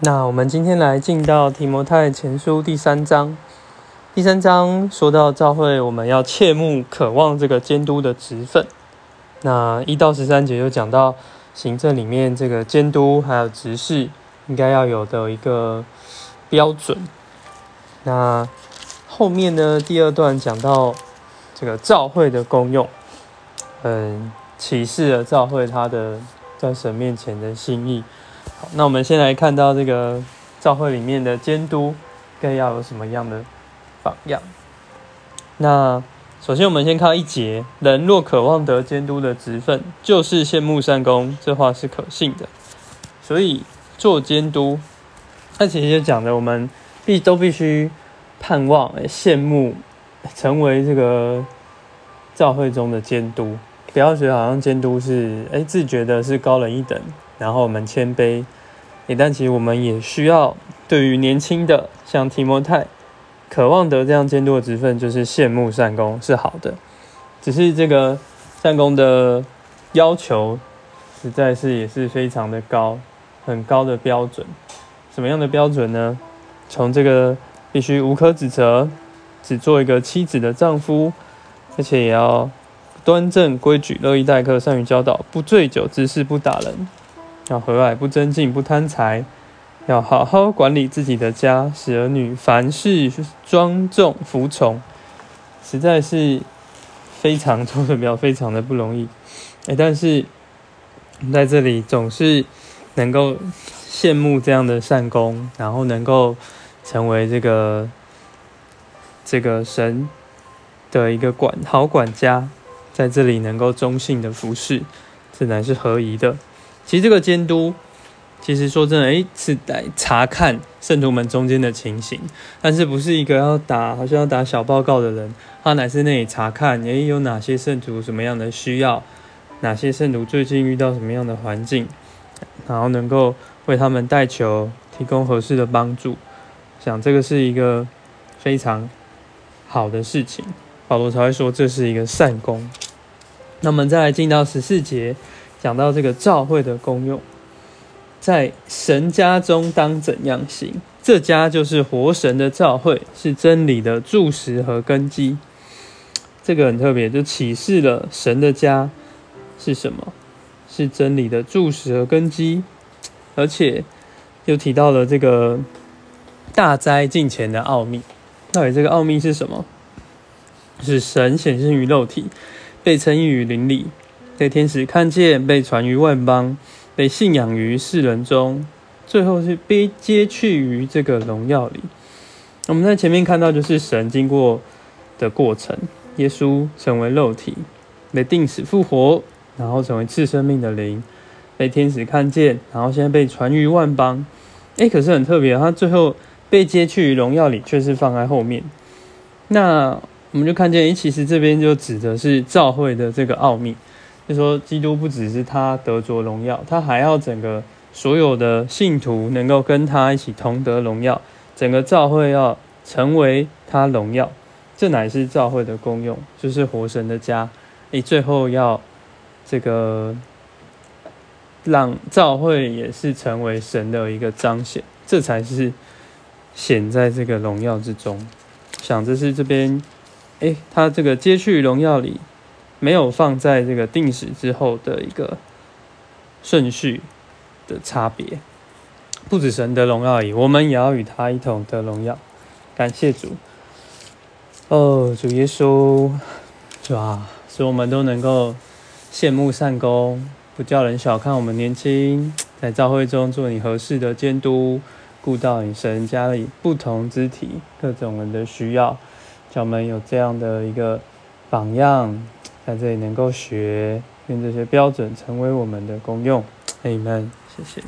那我们今天来进到提摩太前书第三章。第三章说到教会，我们要切慕渴望这个监督的职分。那一到十三节就讲到行政里面这个监督还有执事应该要有的一个标准。那后面呢，第二段讲到这个教会的功用，嗯，启示了教会它的在神面前的心意。好，那我们先来看到这个教会里面的监督该要有什么样的榜样。那首先我们先看一节：人若渴望得监督的职分，就是羡慕善功。这话是可信的。所以做监督，那其实就讲的我们必都必须。盼望、羡慕成为这个教会中的监督，不要觉得好像监督是哎自觉的是高人一等，然后我们谦卑。但其实我们也需要对于年轻的像提摩太，渴望得这样监督的职分，就是羡慕善功是好的。只是这个善功的要求，实在是也是非常的高，很高的标准。什么样的标准呢？从这个。必须无可指责，只做一个妻子的丈夫，而且也要端正规矩，乐意待客，善于教导，不醉酒之事，不打人，要和蔼，不争竞，不贪财，要好好管理自己的家，使儿女凡事庄重服从。实在是非常做的表，非常的不容易。哎，但是在这里总是能够羡慕这样的善功，然后能够。成为这个这个神的一个管好管家，在这里能够忠信的服侍，这乃是合宜的。其实这个监督，其实说真的，诶，是来查看圣徒们中间的情形，但是不是一个要打，好像要打小报告的人，他乃是那里查看，诶，有哪些圣徒什么样的需要，哪些圣徒最近遇到什么样的环境，然后能够为他们代求，提供合适的帮助。想这个是一个非常好的事情，保罗才会说这是一个善功。那我们再来进到十四节，讲到这个教会的功用，在神家中当怎样行？这家就是活神的教会，是真理的柱石和根基。这个很特别，就启示了神的家是什么？是真理的柱石和根基，而且又提到了这个。大灾近前的奥秘，到底这个奥秘是什么？是神显现于肉体，被称义于灵里，被天使看见，被传于万邦，被信仰于世人中，最后是被接去于这个荣耀里。我们在前面看到，就是神经过的过程，耶稣成为肉体，被定死复活，然后成为赐生命的灵，被天使看见，然后现在被传于万邦。哎，可是很特别，他最后。被接去于荣耀里，却是放在后面。那我们就看见，诶，其实这边就指的是教会的这个奥秘，就说基督不只是他得着荣耀，他还要整个所有的信徒能够跟他一起同得荣耀，整个教会要成为他荣耀，这乃是教会的功用，就是活神的家。诶，最后要这个让教会也是成为神的一个彰显，这才是。显在这个荣耀之中，想这是这边，哎，他这个接去荣耀里，没有放在这个定时之后的一个顺序的差别。不止神的荣耀而已，我们也要与他一同得荣耀。感谢主，哦，主耶稣，主啊，使我们都能够羡慕善功，不叫人小看我们年轻，在教会中做你合适的监督。顾到你神家里不同肢体各种人的需要，叫我们有这样的一个榜样，在这里能够学，用这些标准成为我们的公用。Amen，谢谢。